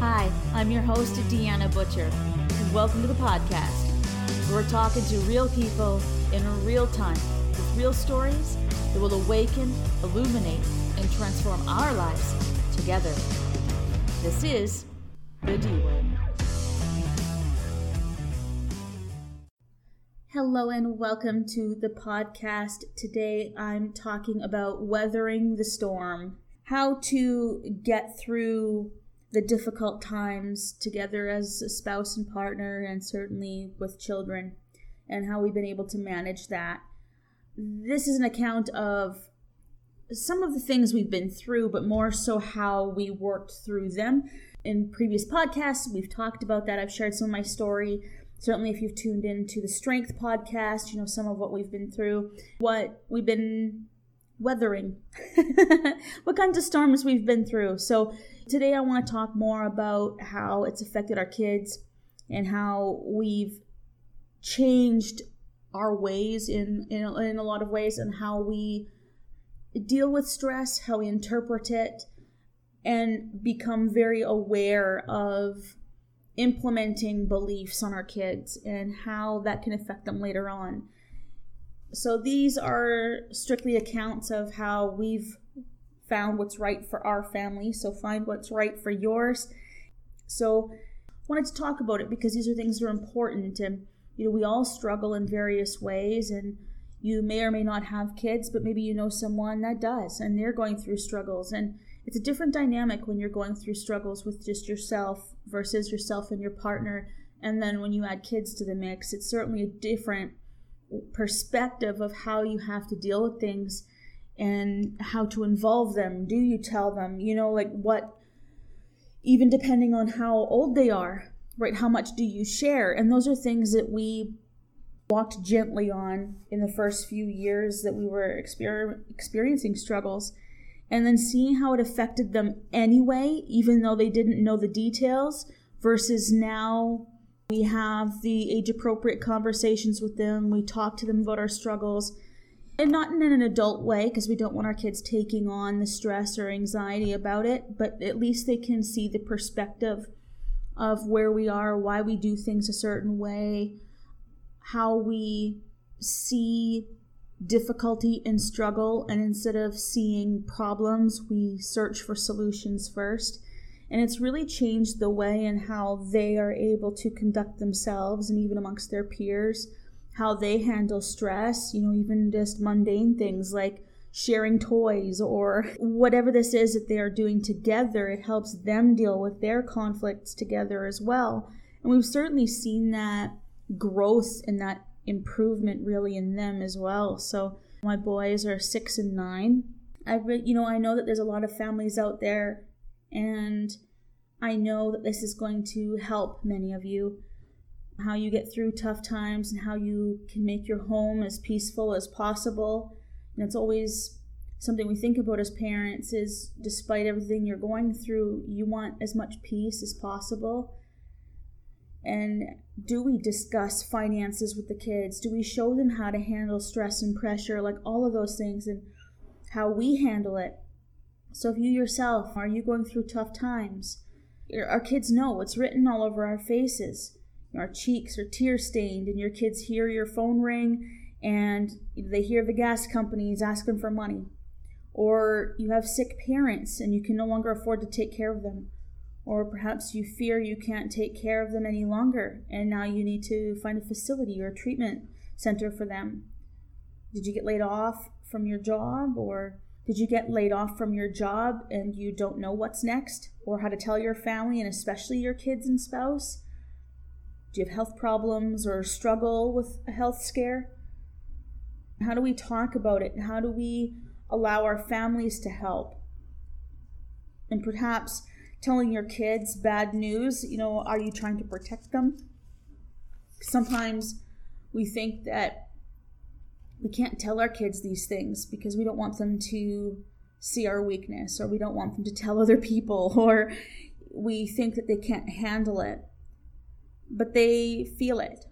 Hi, I'm your host, Deanna Butcher, and welcome to the podcast. We're talking to real people in real time with real stories that will awaken, illuminate, and transform our lives together. This is the D Word. Hello and welcome to the podcast. Today I'm talking about weathering the storm, how to get through the difficult times together as a spouse and partner, and certainly with children, and how we've been able to manage that. This is an account of some of the things we've been through, but more so how we worked through them. In previous podcasts, we've talked about that. I've shared some of my story. Certainly, if you've tuned into the Strength podcast, you know some of what we've been through, what we've been weathering, what kinds of storms we've been through. So, today I want to talk more about how it's affected our kids and how we've changed our ways in, in, in a lot of ways and how we deal with stress, how we interpret it, and become very aware of implementing beliefs on our kids and how that can affect them later on. So these are strictly accounts of how we've found what's right for our family. So find what's right for yours. So wanted to talk about it because these are things that are important and you know we all struggle in various ways and you may or may not have kids, but maybe you know someone that does and they're going through struggles and it's a different dynamic when you're going through struggles with just yourself versus yourself and your partner and then when you add kids to the mix, it's certainly a different perspective of how you have to deal with things and how to involve them. Do you tell them, you know, like what, even depending on how old they are, right? How much do you share? And those are things that we walked gently on in the first few years that we were exper- experiencing struggles. And then seeing how it affected them anyway, even though they didn't know the details, versus now we have the age appropriate conversations with them. We talk to them about our struggles and not in an adult way because we don't want our kids taking on the stress or anxiety about it, but at least they can see the perspective of where we are, why we do things a certain way, how we see difficulty and struggle, and instead of seeing problems, we search for solutions first. And it's really changed the way and how they are able to conduct themselves and even amongst their peers how they handle stress, you know, even just mundane things like sharing toys or whatever this is that they are doing together, it helps them deal with their conflicts together as well. And we've certainly seen that growth and that improvement really in them as well. So my boys are six and nine. I, you know, I know that there's a lot of families out there, and I know that this is going to help many of you how you get through tough times and how you can make your home as peaceful as possible. And it's always something we think about as parents is despite everything you're going through, you want as much peace as possible. And do we discuss finances with the kids? Do we show them how to handle stress and pressure, like all of those things, and how we handle it? So, if you yourself are you going through tough times, our kids know it's written all over our faces our cheeks are tear stained, and your kids hear your phone ring and they hear the gas companies asking for money. Or you have sick parents and you can no longer afford to take care of them. Or perhaps you fear you can't take care of them any longer and now you need to find a facility or a treatment center for them. Did you get laid off from your job or did you get laid off from your job and you don't know what's next or how to tell your family and especially your kids and spouse? Do you have health problems or struggle with a health scare? How do we talk about it? How do we allow our families to help? And perhaps telling your kids bad news, you know, are you trying to protect them? Sometimes we think that we can't tell our kids these things because we don't want them to see our weakness or we don't want them to tell other people or we think that they can't handle it but they feel it.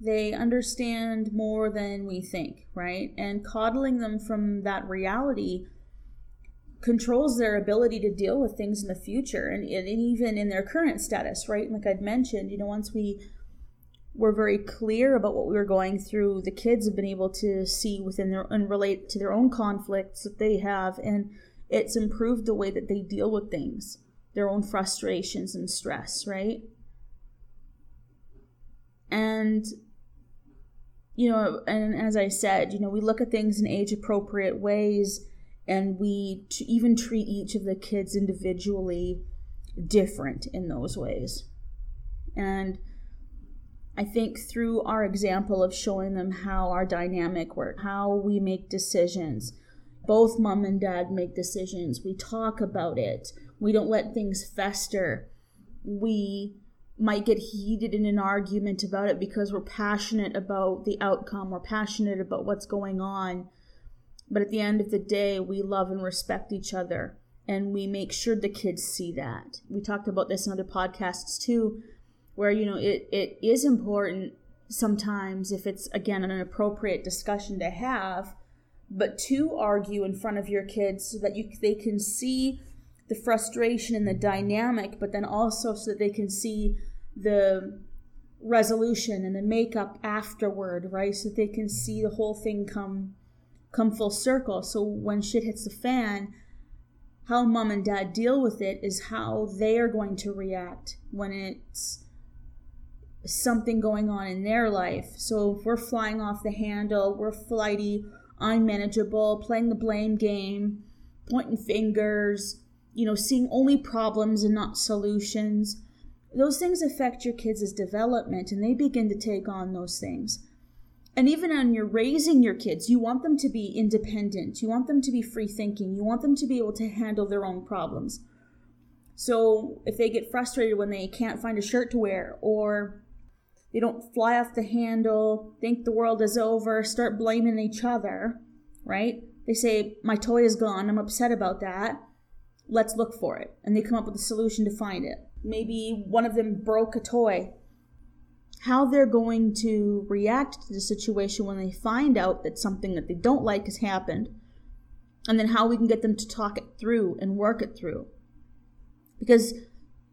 They understand more than we think, right? And coddling them from that reality controls their ability to deal with things in the future and, and even in their current status, right? Like I'd mentioned, you know, once we were very clear about what we were going through, the kids have been able to see within their and relate to their own conflicts that they have, and it's improved the way that they deal with things, their own frustrations and stress, right? And you know, and as I said, you know, we look at things in age appropriate ways and we even treat each of the kids individually different in those ways. And I think through our example of showing them how our dynamic works, how we make decisions, both mom and dad make decisions. We talk about it. We don't let things fester. We might get heated in an argument about it because we're passionate about the outcome, we're passionate about what's going on. But at the end of the day, we love and respect each other and we make sure the kids see that. We talked about this in other podcasts too where you know it, it is important sometimes if it's again an appropriate discussion to have but to argue in front of your kids so that you they can see the frustration and the dynamic but then also so that they can see the resolution and the makeup afterward right so that they can see the whole thing come come full circle so when shit hits the fan how mom and dad deal with it is how they are going to react when it's something going on in their life. So if we're flying off the handle, we're flighty, unmanageable, playing the blame game, pointing fingers, you know, seeing only problems and not solutions. Those things affect your kids' development and they begin to take on those things. And even when you're raising your kids, you want them to be independent. You want them to be free thinking. You want them to be able to handle their own problems. So if they get frustrated when they can't find a shirt to wear or they don't fly off the handle, think the world is over, start blaming each other, right? They say, My toy is gone. I'm upset about that. Let's look for it. And they come up with a solution to find it. Maybe one of them broke a toy. How they're going to react to the situation when they find out that something that they don't like has happened. And then how we can get them to talk it through and work it through. Because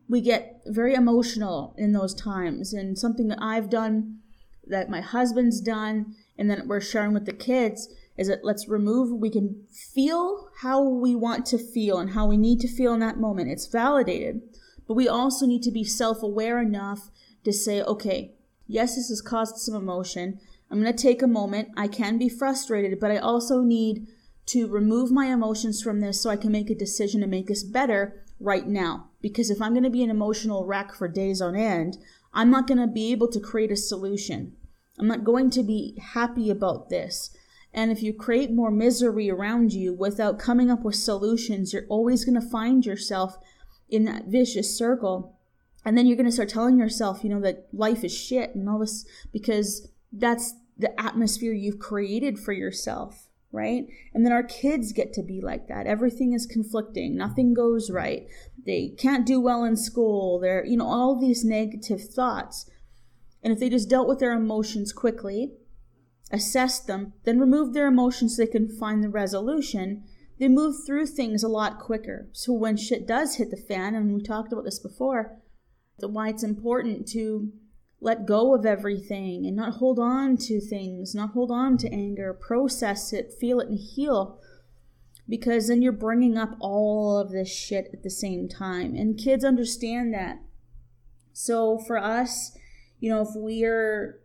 we get very emotional in those times. And something that I've done, that my husband's done, and then we're sharing with the kids is that let's remove, we can feel how we want to feel and how we need to feel in that moment. It's validated. But we also need to be self aware enough to say, okay, yes, this has caused some emotion. I'm going to take a moment. I can be frustrated, but I also need to remove my emotions from this so I can make a decision to make this better right now. Because if I'm going to be an emotional wreck for days on end, I'm not going to be able to create a solution. I'm not going to be happy about this. And if you create more misery around you without coming up with solutions, you're always going to find yourself in that vicious circle. And then you're going to start telling yourself, you know, that life is shit and all this because that's the atmosphere you've created for yourself right? And then our kids get to be like that. Everything is conflicting. Nothing goes right. They can't do well in school. They're, you know, all these negative thoughts. And if they just dealt with their emotions quickly, assessed them, then remove their emotions so they can find the resolution, they move through things a lot quicker. So when shit does hit the fan, and we talked about this before, why it's important to let go of everything and not hold on to things, not hold on to anger, process it, feel it, and heal. Because then you're bringing up all of this shit at the same time. And kids understand that. So for us, you know, if we're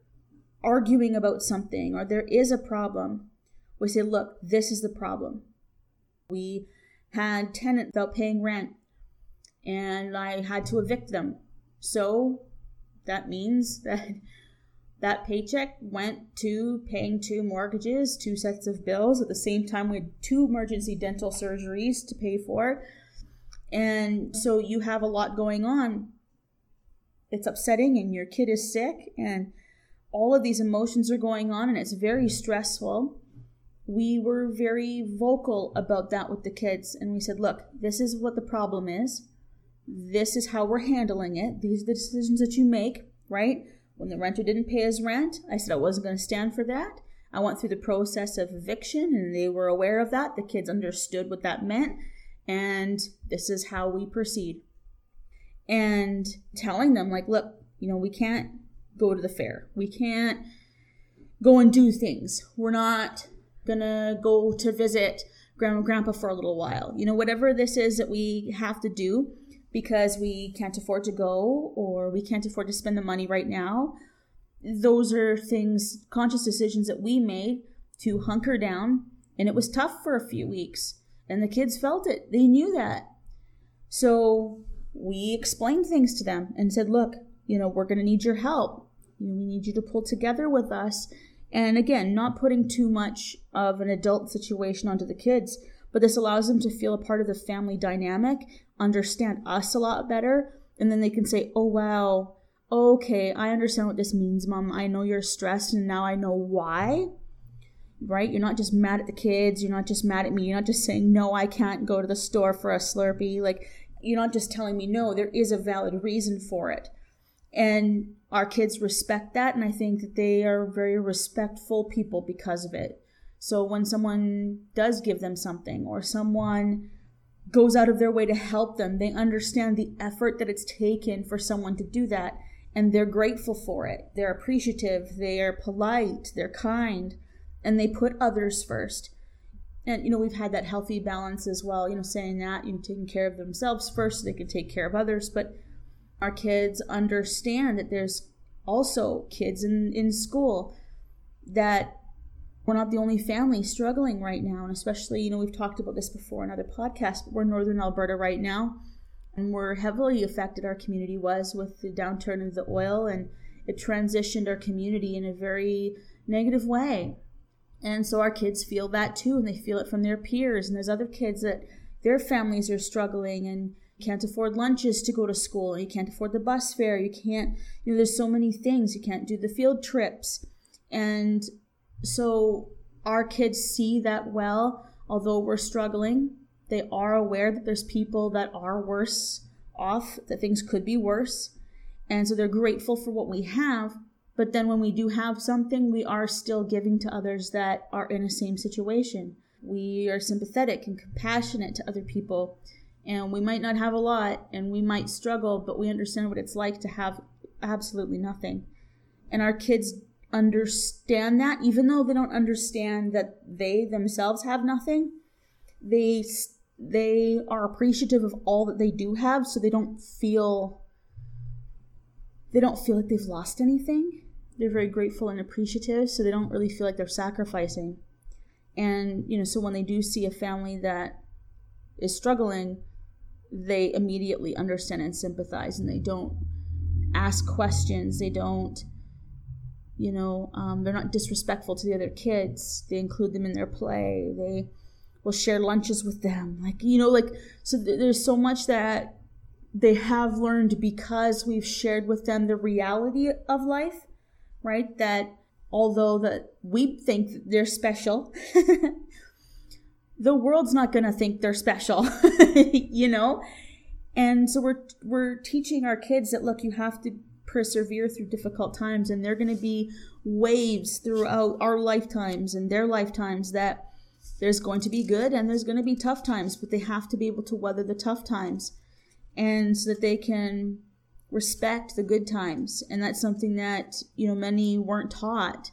arguing about something or there is a problem, we say, look, this is the problem. We had tenants without paying rent and I had to evict them. So that means that that paycheck went to paying two mortgages, two sets of bills. At the same time, we had two emergency dental surgeries to pay for. And so you have a lot going on. It's upsetting, and your kid is sick, and all of these emotions are going on, and it's very stressful. We were very vocal about that with the kids, and we said, Look, this is what the problem is this is how we're handling it. These are the decisions that you make, right? When the renter didn't pay his rent, I said I wasn't going to stand for that. I went through the process of eviction and they were aware of that. The kids understood what that meant. and this is how we proceed. And telling them, like, look, you know, we can't go to the fair. We can't go and do things. We're not gonna go to visit grandma and grandpa for a little while. You know, whatever this is that we have to do because we can't afford to go or we can't afford to spend the money right now. Those are things, conscious decisions that we made to hunker down. And it was tough for a few weeks. And the kids felt it. They knew that. So we explained things to them and said, look, you know, we're going to need your help. You know, we need you to pull together with us and again, not putting too much of an adult situation onto the kids, but this allows them to feel a part of the family dynamic, understand us a lot better, and then they can say, oh, wow, okay, I understand what this means, mom. I know you're stressed, and now I know why. Right? You're not just mad at the kids. You're not just mad at me. You're not just saying, no, I can't go to the store for a Slurpee. Like, you're not just telling me no. There is a valid reason for it. And our kids respect that and i think that they are very respectful people because of it. So when someone does give them something or someone goes out of their way to help them they understand the effort that it's taken for someone to do that and they're grateful for it. They're appreciative they're polite they're kind and they put others first. And you know we've had that healthy balance as well you know saying that you know taking care of themselves first so they can take care of others but our kids understand that there's also kids in, in school that we're not the only family struggling right now. And especially, you know, we've talked about this before in other podcasts, but we're northern Alberta right now. And we're heavily affected, our community was, with the downturn of the oil. And it transitioned our community in a very negative way. And so our kids feel that too, and they feel it from their peers. And there's other kids that their families are struggling and can't afford lunches to go to school you can't afford the bus fare you can't you know there's so many things you can't do the field trips. And so our kids see that well although we're struggling they are aware that there's people that are worse off that things could be worse. And so they're grateful for what we have but then when we do have something we are still giving to others that are in the same situation. We are sympathetic and compassionate to other people and we might not have a lot and we might struggle, but we understand what it's like to have absolutely nothing. And our kids understand that, even though they don't understand that they themselves have nothing. They they are appreciative of all that they do have, so they don't feel they don't feel like they've lost anything. They're very grateful and appreciative, so they don't really feel like they're sacrificing. And you know, so when they do see a family that is struggling, they immediately understand and sympathize and they don't ask questions. They don't you know um, they're not disrespectful to the other kids. They include them in their play. They will share lunches with them. Like you know like so th- there's so much that they have learned because we've shared with them the reality of life right? That although that we think they're special the world's not going to think they're special, you know? And so we're we're teaching our kids that look, you have to persevere through difficult times and there're going to be waves throughout our lifetimes and their lifetimes that there's going to be good and there's going to be tough times, but they have to be able to weather the tough times and so that they can respect the good times. And that's something that, you know, many weren't taught.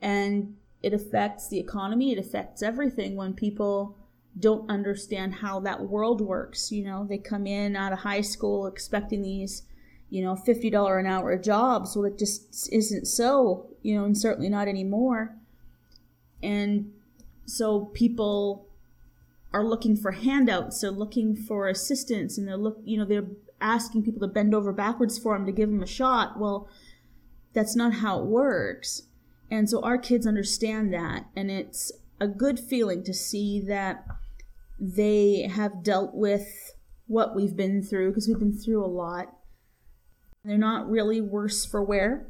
And it affects the economy, it affects everything when people don't understand how that world works. You know, they come in out of high school expecting these, you know, $50 an hour jobs. Well, it just isn't so, you know, and certainly not anymore. And so people are looking for handouts, they're looking for assistance, and they're look, you know, they're asking people to bend over backwards for them to give them a shot. Well, that's not how it works. And so our kids understand that. And it's a good feeling to see that they have dealt with what we've been through because we've been through a lot. They're not really worse for wear.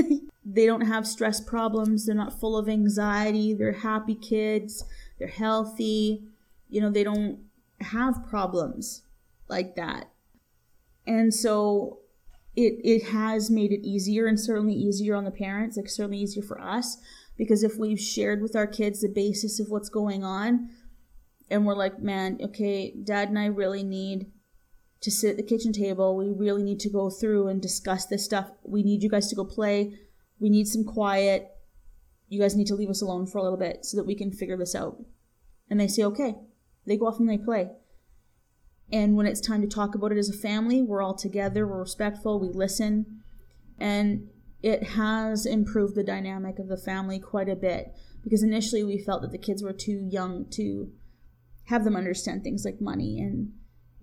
they don't have stress problems. They're not full of anxiety. They're happy kids. They're healthy. You know, they don't have problems like that. And so it it has made it easier and certainly easier on the parents like certainly easier for us because if we've shared with our kids the basis of what's going on and we're like, man, okay, dad and I really need to sit at the kitchen table. We really need to go through and discuss this stuff. We need you guys to go play. We need some quiet. You guys need to leave us alone for a little bit so that we can figure this out. And they say, okay. They go off and they play. And when it's time to talk about it as a family, we're all together, we're respectful, we listen. And it has improved the dynamic of the family quite a bit because initially we felt that the kids were too young to have them understand things like money and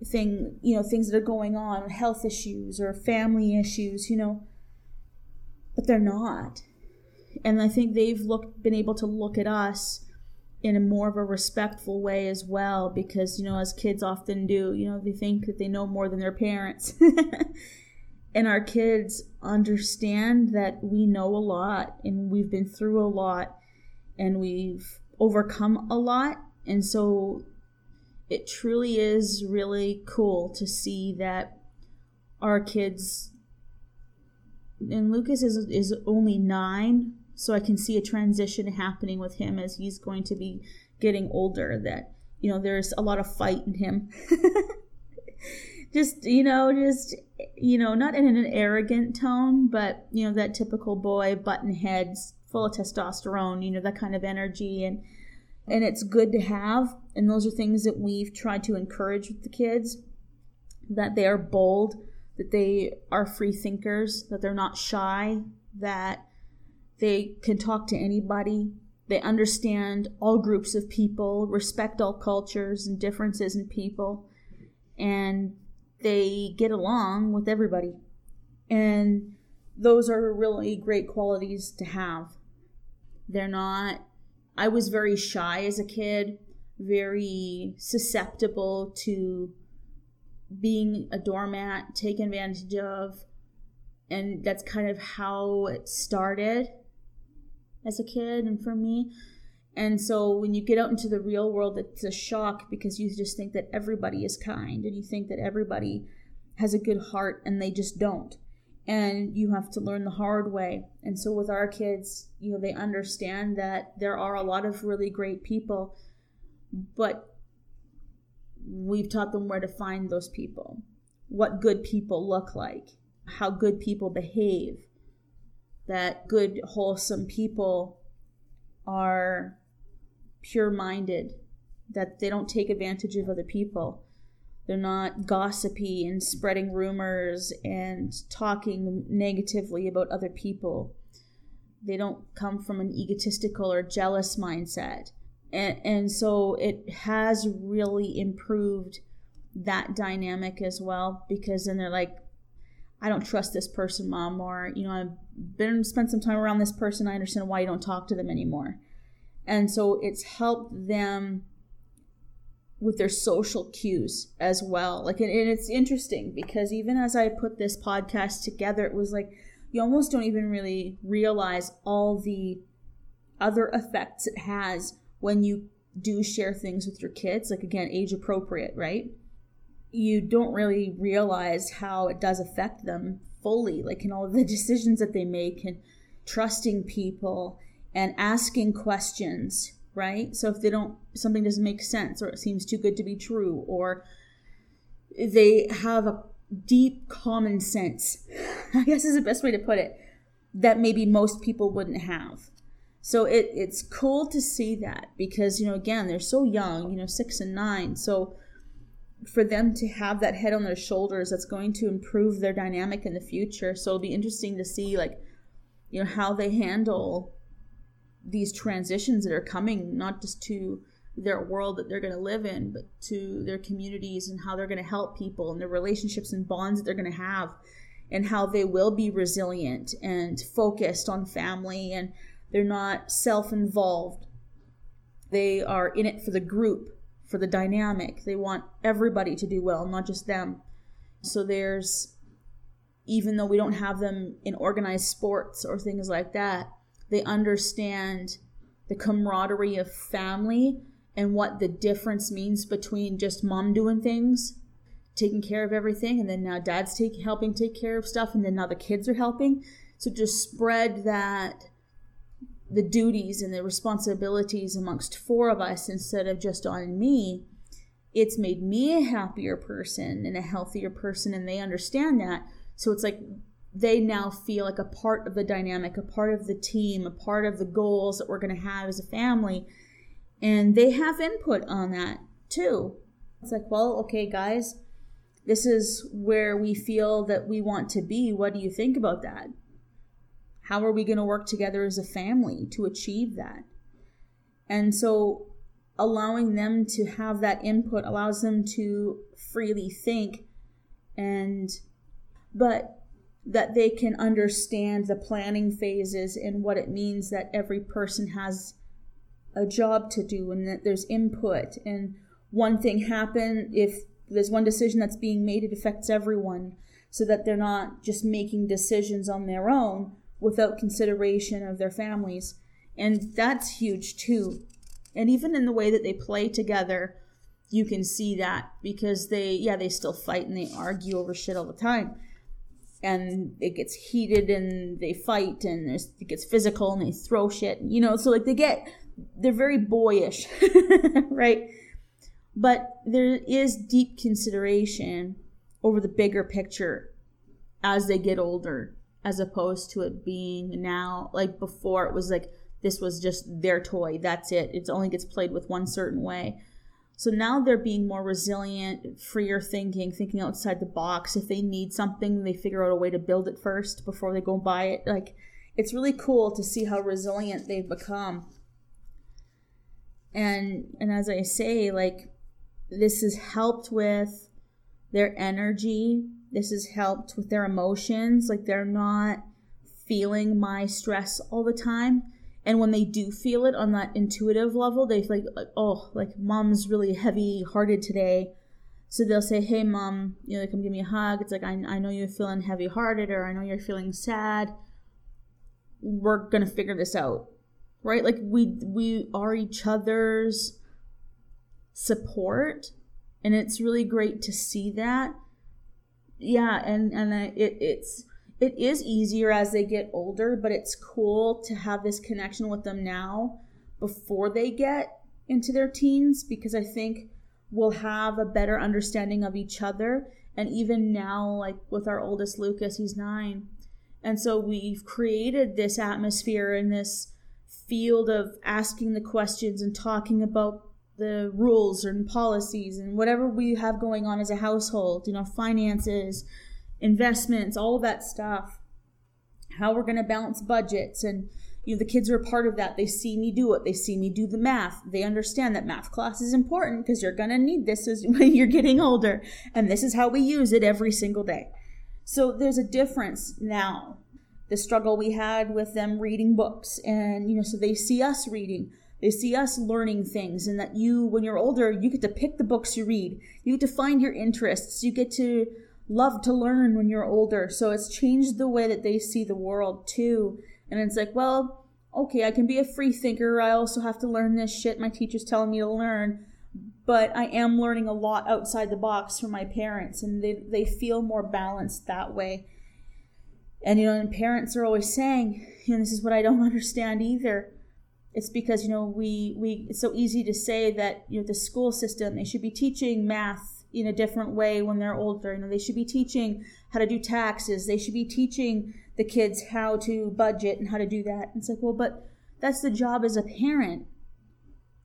thing you know things that are going on health issues or family issues you know but they're not and i think they've looked been able to look at us in a more of a respectful way as well because you know as kids often do you know they think that they know more than their parents. And our kids understand that we know a lot and we've been through a lot and we've overcome a lot. And so it truly is really cool to see that our kids and Lucas is is only 9 so I can see a transition happening with him as he's going to be getting older that you know there's a lot of fight in him just you know just you know not in an arrogant tone but you know that typical boy button heads full of testosterone you know that kind of energy and and it's good to have. And those are things that we've tried to encourage with the kids that they are bold, that they are free thinkers, that they're not shy, that they can talk to anybody. They understand all groups of people, respect all cultures and differences in people, and they get along with everybody. And those are really great qualities to have. They're not I was very shy as a kid, very susceptible to being a doormat, taken advantage of. And that's kind of how it started as a kid and for me. And so when you get out into the real world, it's a shock because you just think that everybody is kind and you think that everybody has a good heart and they just don't and you have to learn the hard way. And so with our kids, you know, they understand that there are a lot of really great people, but we've taught them where to find those people, what good people look like, how good people behave, that good, wholesome people are pure minded, that they don't take advantage of other people they're not gossipy and spreading rumors and talking negatively about other people. They don't come from an egotistical or jealous mindset. And, and so it has really improved that dynamic as well because then they're like, I don't trust this person, mom, or, you know, I've been spent some time around this person. I understand why you don't talk to them anymore. And so it's helped them with their social cues as well. Like, and, it's interesting because even as I put this podcast together, it was like you almost don't even really realize all the other effects it has when you do share things with your kids. Like, again, age appropriate, right? You don't really realize how it does affect them fully, like in all of the decisions that they make and trusting people and asking questions right? So if they don't, something doesn't make sense or it seems too good to be true or they have a deep common sense, I guess is the best way to put it, that maybe most people wouldn't have. So it, it's cool to see that because, you know, again, they're so young, you know, six and nine. So for them to have that head on their shoulders, that's going to improve their dynamic in the future. So it'll be interesting to see, like, you know, how they handle these transitions that are coming, not just to their world that they're going to live in, but to their communities and how they're going to help people and the relationships and bonds that they're going to have, and how they will be resilient and focused on family and they're not self involved. They are in it for the group, for the dynamic. They want everybody to do well, not just them. So there's, even though we don't have them in organized sports or things like that, they understand the camaraderie of family and what the difference means between just mom doing things, taking care of everything, and then now dad's take, helping take care of stuff, and then now the kids are helping. So just spread that the duties and the responsibilities amongst four of us instead of just on me, it's made me a happier person and a healthier person, and they understand that. So it's like they now feel like a part of the dynamic, a part of the team, a part of the goals that we're going to have as a family. And they have input on that too. It's like, well, okay, guys, this is where we feel that we want to be. What do you think about that? How are we going to work together as a family to achieve that? And so allowing them to have that input allows them to freely think and but that they can understand the planning phases and what it means that every person has a job to do and that there's input and one thing happen if there's one decision that's being made it affects everyone so that they're not just making decisions on their own without consideration of their families. And that's huge too. And even in the way that they play together you can see that because they yeah they still fight and they argue over shit all the time. And it gets heated and they fight and it gets physical and they throw shit you know so like they get they're very boyish right? But there is deep consideration over the bigger picture as they get older as opposed to it being now like before it was like this was just their toy that's it it only gets played with one certain way so now they're being more resilient, freer thinking, thinking outside the box. If they need something, they figure out a way to build it first before they go buy it. Like it's really cool to see how resilient they've become. And and as I say, like this has helped with their energy. This has helped with their emotions. Like they're not feeling my stress all the time. And when they do feel it on that intuitive level they feel like oh like mom's really heavy hearted today. So they'll say hey mom you know come give me a hug. It's like i, I know you're feeling heavy hearted or i know you're feeling sad. We're gonna figure this out. Right? Like we we are each other's support and it's really great to see that yeah and and it, it's it is easier as they get older, but it's cool to have this connection with them now before they get into their teens because I think we'll have a better understanding of each other. And even now, like with our oldest Lucas, he's nine. And so we've created this atmosphere and this field of asking the questions and talking about the rules and policies and whatever we have going on as a household, you know, finances, investments, all of that stuff, how we're going to balance budgets. And, you know, the kids are a part of that. They see me do it. They see me do the math. They understand that math class is important because you're going to need this as, when you're getting older. And this is how we use it every single day. So there's a difference now. The struggle we had with them reading books and, you know, so they see us reading. They see us learning things, and that you, when you're older, you get to pick the books you read. You get to find your interests. You get to love to learn when you're older. So it's changed the way that they see the world too. And it's like, well, okay, I can be a free thinker. I also have to learn this shit my teacher's telling me to learn. But I am learning a lot outside the box from my parents, and they, they feel more balanced that way. And, you know, and parents are always saying, you know, this is what I don't understand either. It's because, you know, we, we, it's so easy to say that, you know, the school system, they should be teaching math in a different way when they're older. You know, they should be teaching how to do taxes. They should be teaching the kids how to budget and how to do that. It's like, well, but that's the job as a parent.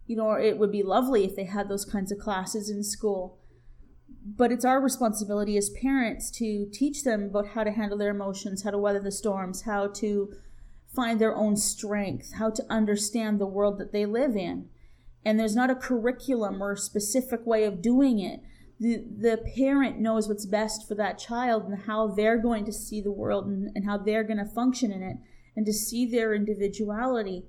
You know, it would be lovely if they had those kinds of classes in school. But it's our responsibility as parents to teach them about how to handle their emotions, how to weather the storms, how to find their own strength, how to understand the world that they live in. And there's not a curriculum or a specific way of doing it. The the parent knows what's best for that child and how they're going to see the world and, and how they're going to function in it and to see their individuality.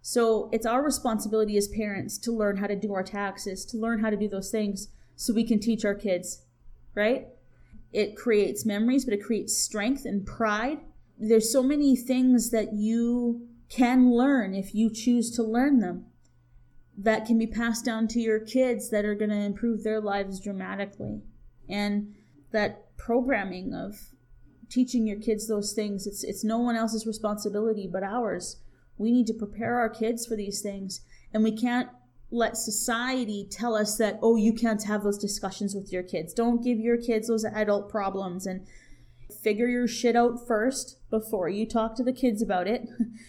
So it's our responsibility as parents to learn how to do our taxes to learn how to do those things so we can teach our kids right? It creates memories but it creates strength and pride there's so many things that you can learn if you choose to learn them that can be passed down to your kids that are going to improve their lives dramatically. And that programming of teaching your kids those things, it's, it's no one else's responsibility but ours. We need to prepare our kids for these things. And we can't let society tell us that, oh, you can't have those discussions with your kids. Don't give your kids those adult problems and figure your shit out first before you talk to the kids about it.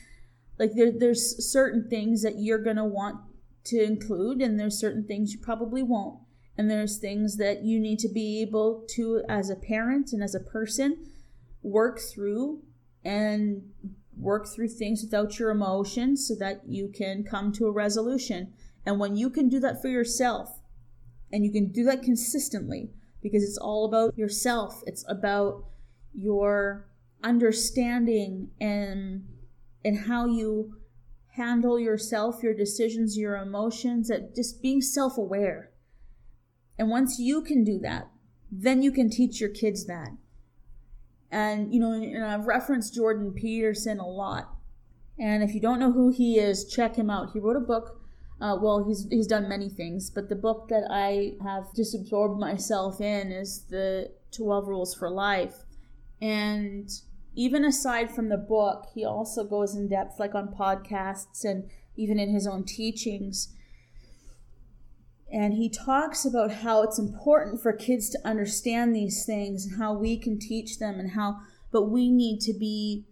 like there, there's certain things that you're to want to include and there's certain things you probably won't. And there's things that you need to be able to, as a parent and as a person, work through and work through things without your emotions so that you can come to a resolution. And when you can do that for yourself, and you can do that consistently, because it's all about yourself, it's about your understanding and and how you handle yourself, your decisions, your emotions, that just being self-aware. And once you can do that, then you can teach your kids that. And you know, and I've referenced Jordan Peterson a lot. And if you don't know who he is, check him out. He wrote a book uh, well, he's he's done many things, but the book that I have just absorbed myself in is the Twelve Rules for Life, and even aside from the book, he also goes in depth, like on podcasts and even in his own teachings. And he talks about how it's important for kids to understand these things and how we can teach them and how, but we need to be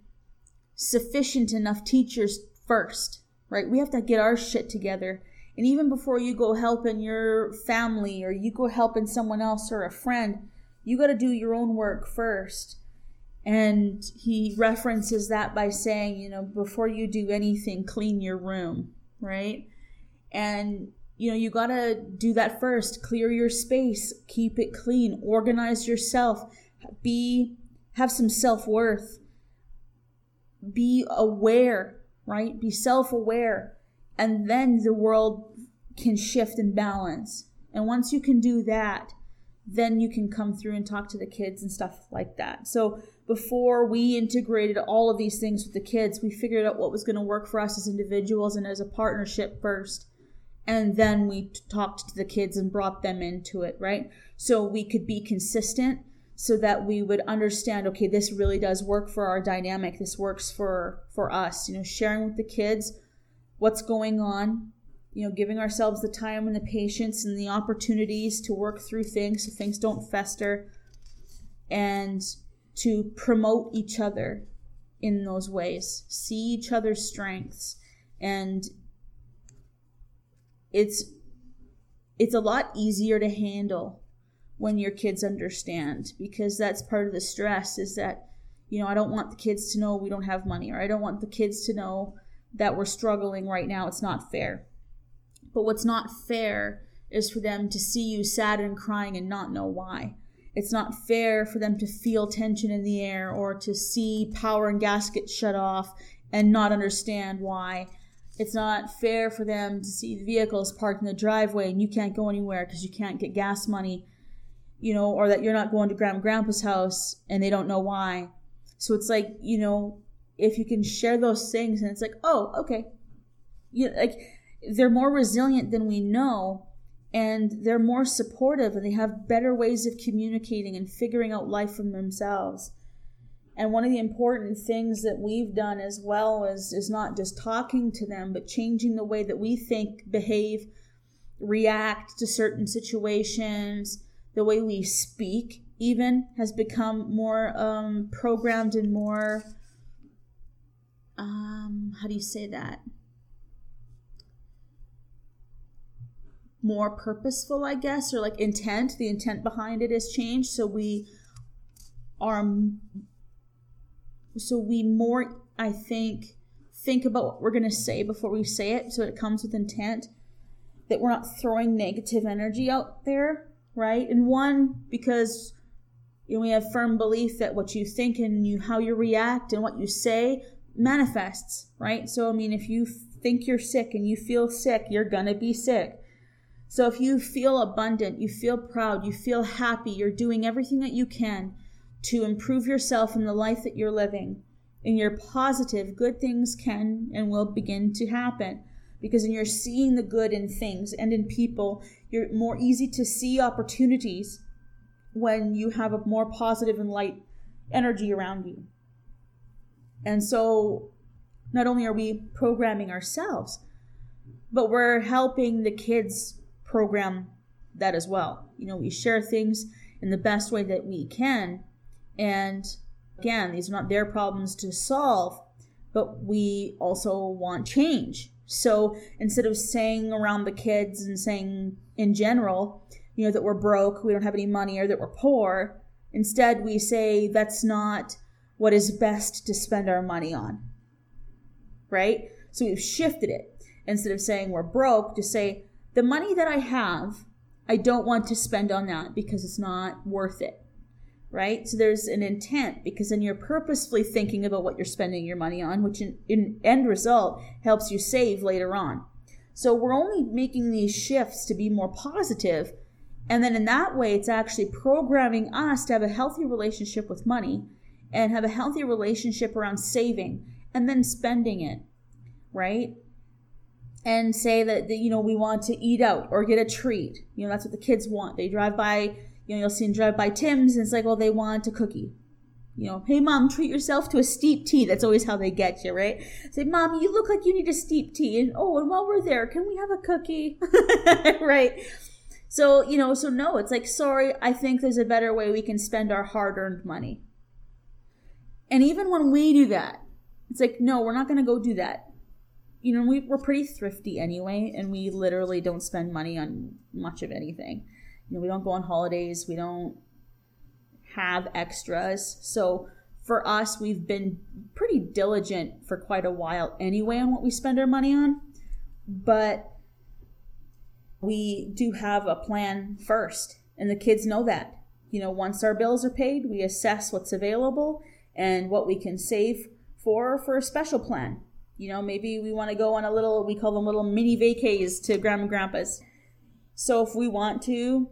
sufficient enough teachers first right? We have to get our shit together. And even before you go helping your family or you go helping someone else or a friend, you got to do your own work first. And he references that by saying, you know, before you do anything, clean your room, right? And, you know, you got to do that first. Clear your space, keep it clean, organize yourself, be, have some self worth, be aware right? Be self aware. And then the world can shift and balance. And once you can do that, then you can come through and talk to the kids and stuff like that. So before we integrated all of these things with the kids, we figured out what was going to work for us as individuals and as a partnership first. And then we talked to the kids and brought them into it, right? So we could be consistent so that we would understand okay this really does work for our dynamic this works for for us you know sharing with the kids what's going on you know giving ourselves the time and the patience and the opportunities to work through things so things don't fester and to promote each other in those ways see each other's strengths and it's it's a lot easier to handle when your kids understand because that's part of the stress is that you know I don't want the kids to know we don't have money or I don't want the kids to know that we're struggling right now it's not fair. But what's not fair is for them to see you sad and crying and not know why it's not fair for them to feel tension in the air or to see power and gasket shut off and not understand why it's not fair for them to see the vehicles parked in the driveway and you can't go anywhere because you can't get gas money you know, or that you're not going to grandma grandpa's house and they don't know why. So it's like, you know, if you can share those things and it's like, oh, okay. You like they're more resilient than we know and they're more supportive and they have better ways of communicating and figuring out life from themselves. And one of the important things that we've done as well is, is not just talking to them, but changing the way that we think, behave, react to certain situations, the way we speak even has become more um, programmed and more um, how do you say that more purposeful i guess or like intent the intent behind it has changed so we are so we more i think think about what we're going to say before we say it so it comes with intent that we're not throwing negative energy out there right? And one, because you know, we have firm belief that what you think and you how you react and what you say manifests, right? So I mean, if you think you're sick and you feel sick, you're gonna be sick. So if you feel abundant, you feel proud, you feel happy, you're doing everything that you can to improve yourself in the life that you're living, and you're positive, good things can and will begin to happen because when you're seeing the good in things and in people, you're more easy to see opportunities when you have a more positive and light energy around you. And so not only are we programming ourselves, but we're helping the kids program that as well. You know, we share things in the best way that we can. And again, these are not their problems to solve, but we also want change. So instead of saying around the kids and saying in general, you know, that we're broke, we don't have any money, or that we're poor, instead we say that's not what is best to spend our money on. Right? So we've shifted it. Instead of saying we're broke, to say the money that I have, I don't want to spend on that because it's not worth it. Right? So there's an intent because then you're purposefully thinking about what you're spending your money on, which in, in end result helps you save later on. So we're only making these shifts to be more positive, And then in that way, it's actually programming us to have a healthy relationship with money and have a healthy relationship around saving and then spending it, right? And say that, that, you know, we want to eat out or get a treat. You know, that's what the kids want. They drive by, you know, you'll see them drive by Tim's and it's like, well, they want a cookie. You know, hey mom, treat yourself to a steep tea. That's always how they get you, right? Say, mom, you look like you need a steep tea. And oh, and while we're there, can we have a cookie? right? So, you know, so no, it's like, sorry, I think there's a better way we can spend our hard earned money. And even when we do that, it's like, no, we're not going to go do that. You know, we, we're pretty thrifty anyway, and we literally don't spend money on much of anything. You know, we don't go on holidays, we don't have extras. So for us, we've been pretty diligent for quite a while anyway on what we spend our money on. But we do have a plan first, and the kids know that. You know, once our bills are paid, we assess what's available and what we can save for for a special plan. You know, maybe we want to go on a little we call them little mini vacays to grandma and grandpa's. So if we want to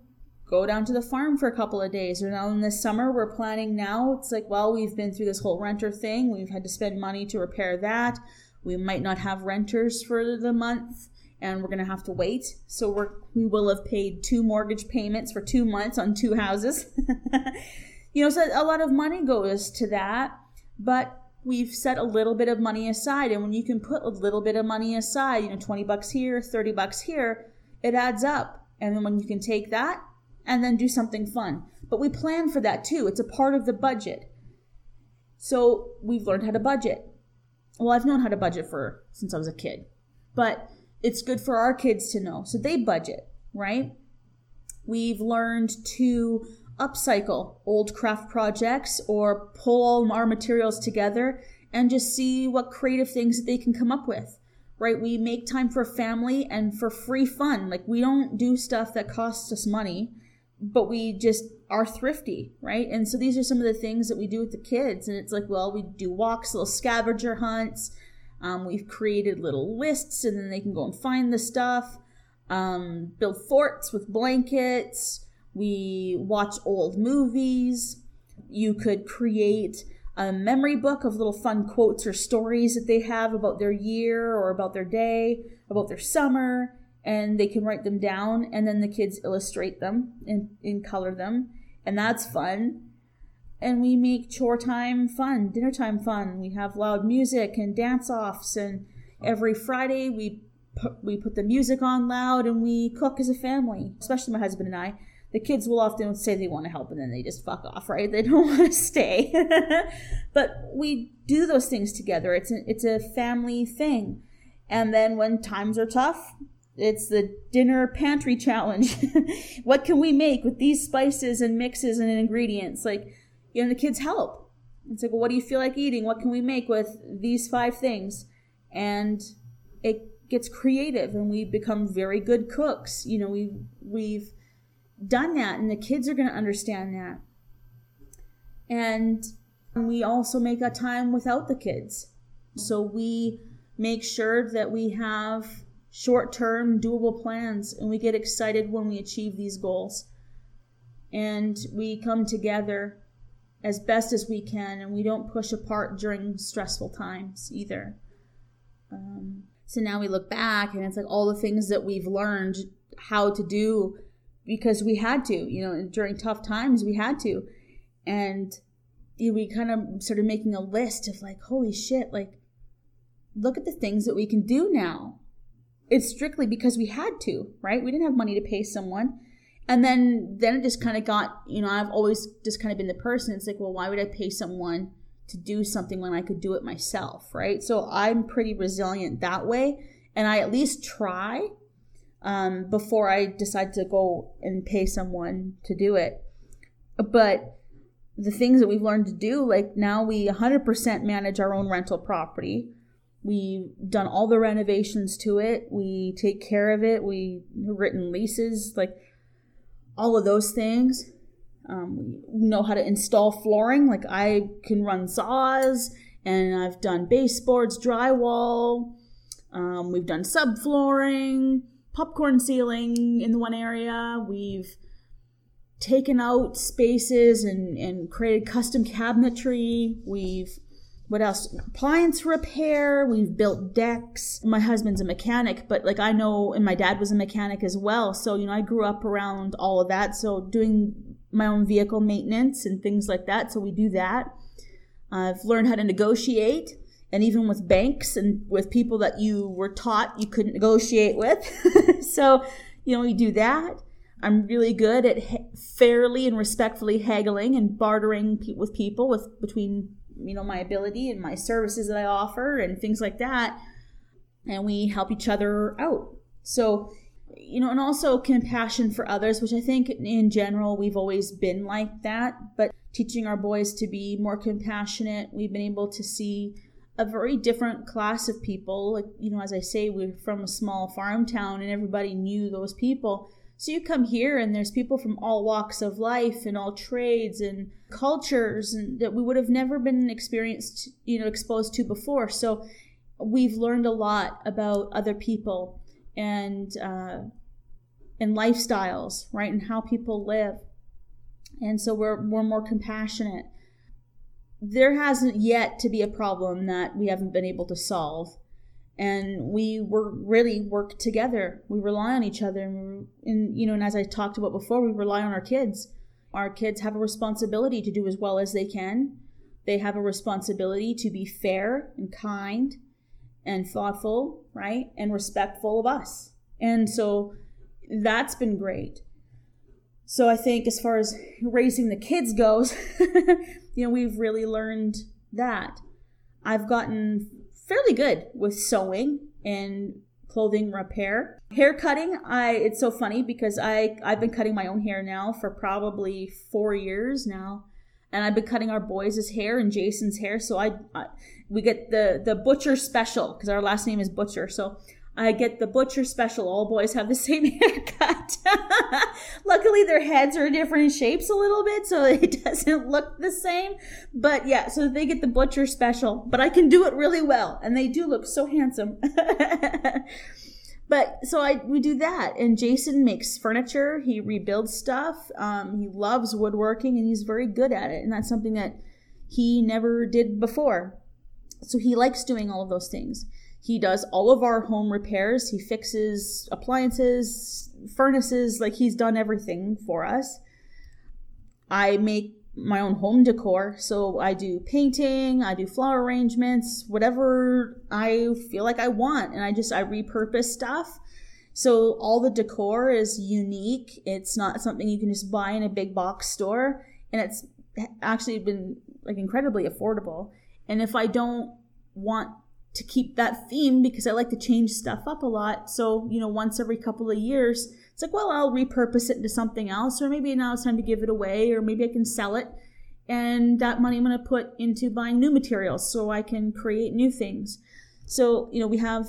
go down to the farm for a couple of days or now in the summer we're planning now it's like well we've been through this whole renter thing we've had to spend money to repair that. We might not have renters for the month and we're going to have to wait. So we're we will have paid two mortgage payments for two months on two houses. You know, so a lot of money goes to that, but we've set a little bit of money aside. And when you can put a little bit of money aside, you know, 20 bucks here, 30 bucks here, it adds up. And then when you can take that and then do something fun. But we plan for that too. It's a part of the budget. So we've learned how to budget. Well, I've known how to budget for since I was a kid. But it's good for our kids to know. So they budget, right? We've learned to upcycle old craft projects or pull all our materials together and just see what creative things that they can come up with right? We make time for family and for free fun. Like we don't do stuff that costs us money but we just are thrifty right? And so these are some of the things that we do with the kids. And it's like well we do walks little scavenger hunts. Um, we've created little lists and then they can go and find the stuff. Um, build forts with blankets we watch old movies. You could create a memory book of little fun quotes or stories that they have about their year or about their day, about their summer, and they can write them down and then the kids illustrate them and, and color them. And that's fun. And we make chore time fun, dinner time fun. We have loud music and dance offs and every Friday we put, we put the music on loud and we cook as a family, especially my husband and I the kids will often say they want to help and then they just fuck off, right? They don't want to stay. but we do those things together. It's a, it's a family thing. And then when times are tough, it's the dinner pantry challenge. what can we make with these spices and mixes and ingredients? Like, you know, the kids help. It's like, well, what do you feel like eating? What can we make with these five things? And it gets creative and we become very good cooks. You know, we we've done that and the kids are going to understand that. And we also make a time without the kids. So we make sure that we have short term doable plans and we get excited when we achieve these goals. And we come together as best as we can and we don't push apart during stressful times either. Um, so now we look back and it's like all the things that we've learned how to do because we had to, you know, during tough times we had to. And you know, we kind of started making a list of like, holy shit, like look at the things that we can do now. It's strictly because we had to, right? We didn't have money to pay someone. And then then it just kind of got, you know, I've always just kind of been the person. It's like, well, why would I pay someone to do something when I could do it myself, right? So I'm pretty resilient that way, and I at least try um, before I decide to go and pay someone to do it. But the things that we've learned to do, like now we 100% manage our own rental property. We've done all the renovations to it. We take care of it. We've written leases, like all of those things. Um, we know how to install flooring. Like I can run saws, and I've done baseboards, drywall. Um, we've done subflooring, popcorn ceiling in the one area. We've taken out spaces and, and created custom cabinetry. We've what else? Appliance repair. We've built decks. My husband's a mechanic, but like I know, and my dad was a mechanic as well. So, you know, I grew up around all of that. So, doing my own vehicle maintenance and things like that. So, we do that. I've learned how to negotiate, and even with banks and with people that you were taught you couldn't negotiate with. so, you know, we do that. I'm really good at ha- fairly and respectfully haggling and bartering pe- with people with between you know my ability and my services that I offer and things like that and we help each other out. So, you know, and also compassion for others, which I think in general we've always been like that, but teaching our boys to be more compassionate, we've been able to see a very different class of people. Like, you know, as I say, we're from a small farm town and everybody knew those people so you come here and there's people from all walks of life and all trades and cultures and that we would have never been experienced, you know, exposed to before. So we've learned a lot about other people and uh, and lifestyles, right, and how people live. And so we're we're more compassionate. There hasn't yet to be a problem that we haven't been able to solve and we were really work together. We rely on each other, and, and, you know, and as I talked about before, we rely on our kids. Our kids have a responsibility to do as well as they can. They have a responsibility to be fair and kind and thoughtful, right, and respectful of us. And so that's been great. So I think as far as raising the kids goes, you know, we've really learned that. I've gotten fairly good with sewing and clothing repair. Hair cutting, I it's so funny because I I've been cutting my own hair now for probably 4 years now. And I've been cutting our boys' hair and Jason's hair, so I, I we get the the butcher special because our last name is Butcher. So I get the butcher special. All boys have the same haircut. their heads are different shapes a little bit, so it doesn't look the same. But yeah, so they get the butcher special. But I can do it really well, and they do look so handsome. but so I we do that, and Jason makes furniture. He rebuilds stuff. Um, he loves woodworking, and he's very good at it, and that's something that he never did before. So he likes doing all of those things. He does all of our home repairs. He fixes appliances, furnaces, like he's done everything for us. I make my own home decor. So I do painting, I do flower arrangements, whatever I feel like I want. And I just, I repurpose stuff. So all the decor is unique. It's not something you can just buy in a big box store. And it's actually been like incredibly affordable. And if I don't want to keep that theme because I like to change stuff up a lot. So, you know, once every couple of years, it's like, well, I'll repurpose it into something else, or maybe now it's time to give it away, or maybe I can sell it. And that money I'm going to put into buying new materials so I can create new things. So, you know, we have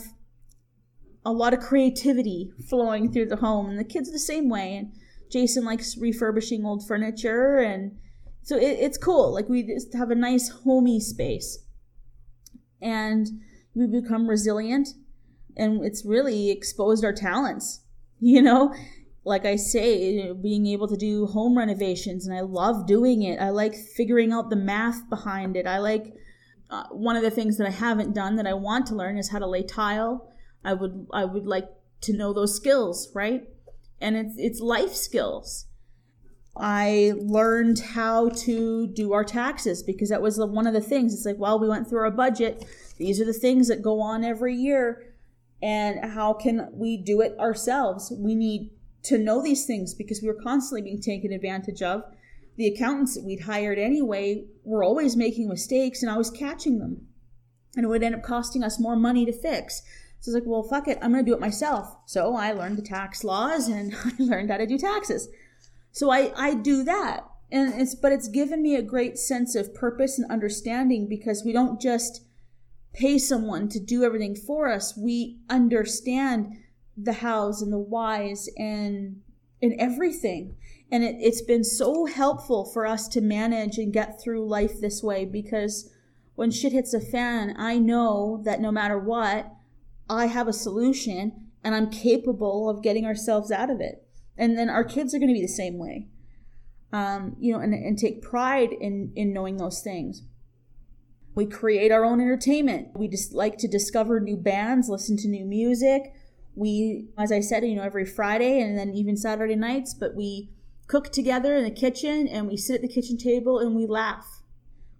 a lot of creativity flowing through the home, and the kids are the same way. And Jason likes refurbishing old furniture, and so it, it's cool. Like, we just have a nice homey space. And we become resilient and it's really exposed our talents you know? Like i say being able to do home renovations and i love doing it. I like figuring out the math behind it. I like uh, one of the things that i haven't done that i want to learn is how to lay tile. I would i would like to know those skills right? And it's it's life skills I learned how to do our taxes because that was the, one of the things. It's like, well, we went through our budget. These are the things that go on every year. And how can we do it ourselves? We need to know these things because we were constantly being taken advantage of. The accountants that we'd hired anyway were always making mistakes and I was catching them. And it would end up costing us more money to fix. So I was like, well, fuck it, I'm going to do it myself. So I learned the tax laws and I learned how to do taxes. So I, I do that. And it's, but it's given me a great sense of purpose and understanding because we don't just pay someone to do everything for us. We understand the hows and the whys and, and everything. And it, it's been so helpful for us to manage and get through life this way because when shit hits a fan, I know that no matter what, I have a solution and I'm capable of getting ourselves out of it and then our kids are going to be the same way. Um, you know and, and take pride in in knowing those things. We create our own entertainment. We just like to discover new bands listen to new music. We as i said you know every friday and then even saturday nights but we cook together in the kitchen and we sit at the kitchen table and we laugh.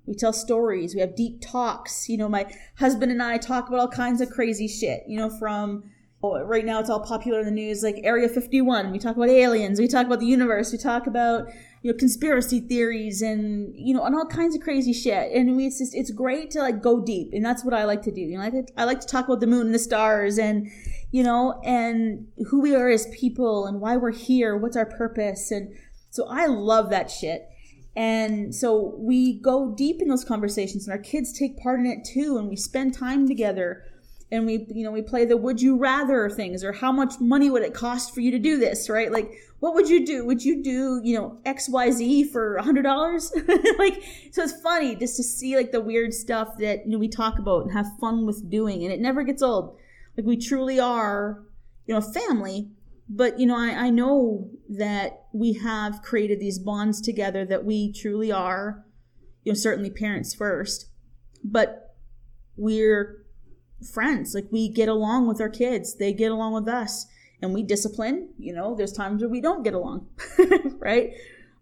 We tell stories. We have deep talks. You know my husband and i talk about all kinds of crazy shit you know from Oh, right now it's all popular in the news like area 51 we talk about aliens we talk about the universe we talk about you know conspiracy theories and you know and all kinds of crazy shit. And we, it's just it's great to like go deep and that's what i like to do. You know I, like to, I like to talk about the moon and the stars and you know and who we are as people and why we're here what's our purpose and so i love that shit. And so we go deep in those conversations and our kids take part in it too and we spend time together and we you know we play the would you rather things or how much money would it cost for you to do this right? Like what would you do? Would you do you know xyz for a hundred dollars? Like so it's funny just to see like the weird stuff that you know we talk about and have fun with doing and it never gets old. Like we truly are you know a family but you know I, I know that we have created these bonds together that we truly are you know certainly parents first but we're friends. Like we get along with our kids, they get along with us, and we discipline. You know, there's times where we don't get along, right?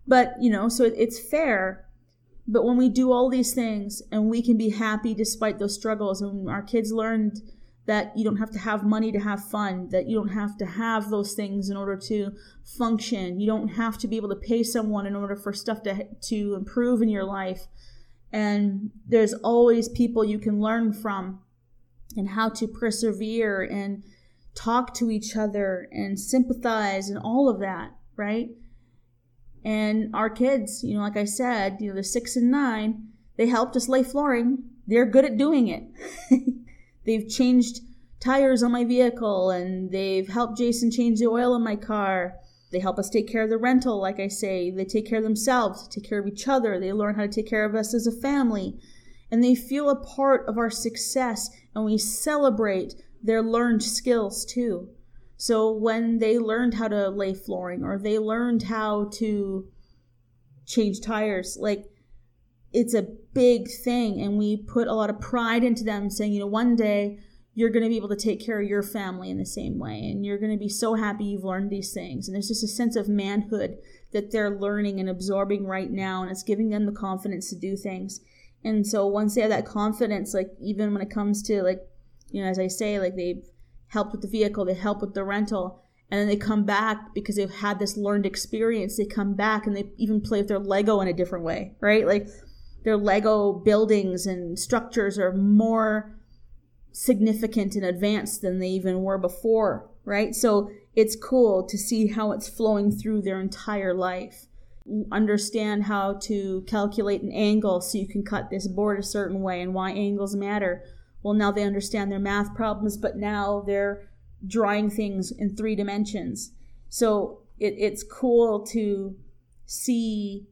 But, you know, so it's fair. But when we do all these things and we can be happy despite those struggles, and our kids learned that you don't have to have money to have fun, that you don't have to have those things in order to function, you don't have to be able to pay someone in order for stuff to, to improve in your life. And there's always people you can learn from and how to persevere and talk to each other and sympathize and all of that, right? And our kids, you know, like I said, you know, the six and nine, they helped us lay flooring. They're good at doing it. they've changed tires on my vehicle and they've helped Jason change the oil in my car. They help us take care of the rental, like I say. They take care of themselves, take care of each other. They learn how to take care of us as a family and they feel a part of our success and we celebrate their learned skills too. So when they learned how to lay flooring or they learned how to change tires, like it's a big thing. And we put a lot of pride into them saying, you know, one day you're going to be able to take care of your family in the same way. And you're going to be so happy you've learned these things. And there's just a sense of manhood that they're learning and absorbing right now. And it's giving them the confidence to do things and so once they have that confidence, like even when it comes to like, you know, as I say, like they've helped with the vehicle, they help with the rental, and then they come back because they've had this learned experience. They come back and they even play with their Lego in a different way, right? Like their Lego buildings and structures are more significant and advanced than they even were before, right? So it's cool to see how it's flowing through their entire life understand how to calculate an angle so you can cut this board a certain way and why angles matter. Well, now they understand their math problems, but now they're drawing things in three dimensions. So it, it's cool to see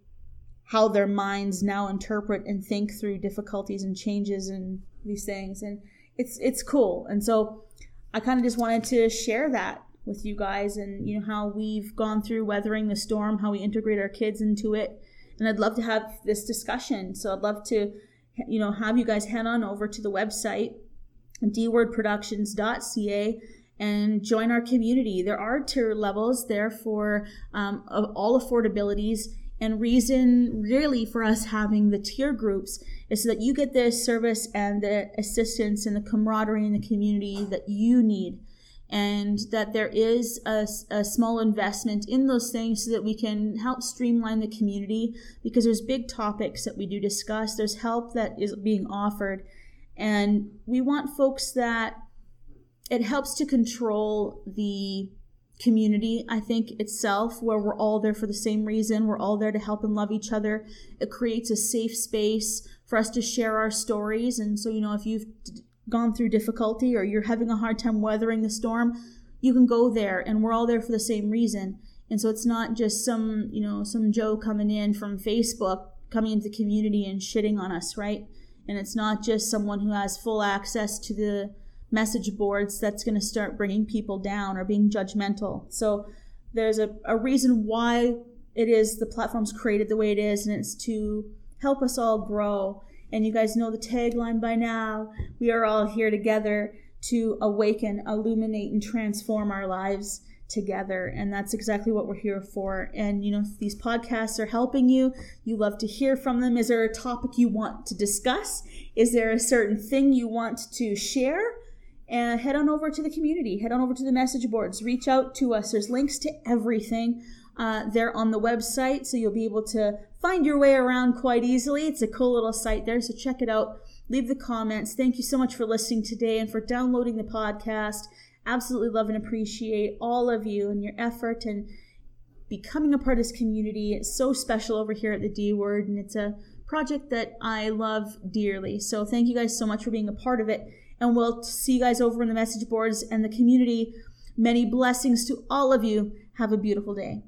how their minds now interpret and think through difficulties and changes and these things. And it's it's cool. And so I kind of just wanted to share that with you guys and you know how we've gone through weathering the storm, how we integrate our kids into it. And I'd love to have this discussion. So I'd love to you know have you guys head on over to the website dwordproductions.ca and join our community. There are tier levels there for um, all affordabilities. And reason really for us having the tier groups is so that you get the service and the assistance and the camaraderie and the community that you need. And that there is a, a small investment in those things so that we can help streamline the community because there's big topics that we do discuss. There's help that is being offered. And we want folks that it helps to control the community, I think, itself, where we're all there for the same reason. We're all there to help and love each other. It creates a safe space for us to share our stories. And so, you know, if you've gone through difficulty or you're having a hard time weathering the storm, you can go there and we're all there for the same reason. And so it's not just some, you know, some Joe coming in from Facebook coming into the community and shitting on us, right? And it's not just someone who has full access to the message boards that's going to start bringing people down or being judgmental. So there's a, a reason why it is the platform's created the way it is, and it's to help us all grow. And you guys know the tagline by now. We are all here together to awaken, illuminate, and transform our lives together. And that's exactly what we're here for. And you know these podcasts are helping you. You love to hear from them. Is there a topic you want to discuss? Is there a certain thing you want to share? And head on over to the community, head on over to the message boards, reach out to us. There's links to everything uh, there on the website, so you'll be able to find your way around quite easily. It's a cool little site there, so check it out. Leave the comments. Thank you so much for listening today and for downloading the podcast. Absolutely love and appreciate all of you and your effort and becoming a part of this community. It's so special over here at the D Word, and it's a project that I love dearly. So thank you guys so much for being a part of it and we'll see you guys over in the message boards and the community. Many blessings to all of you. Have a beautiful day.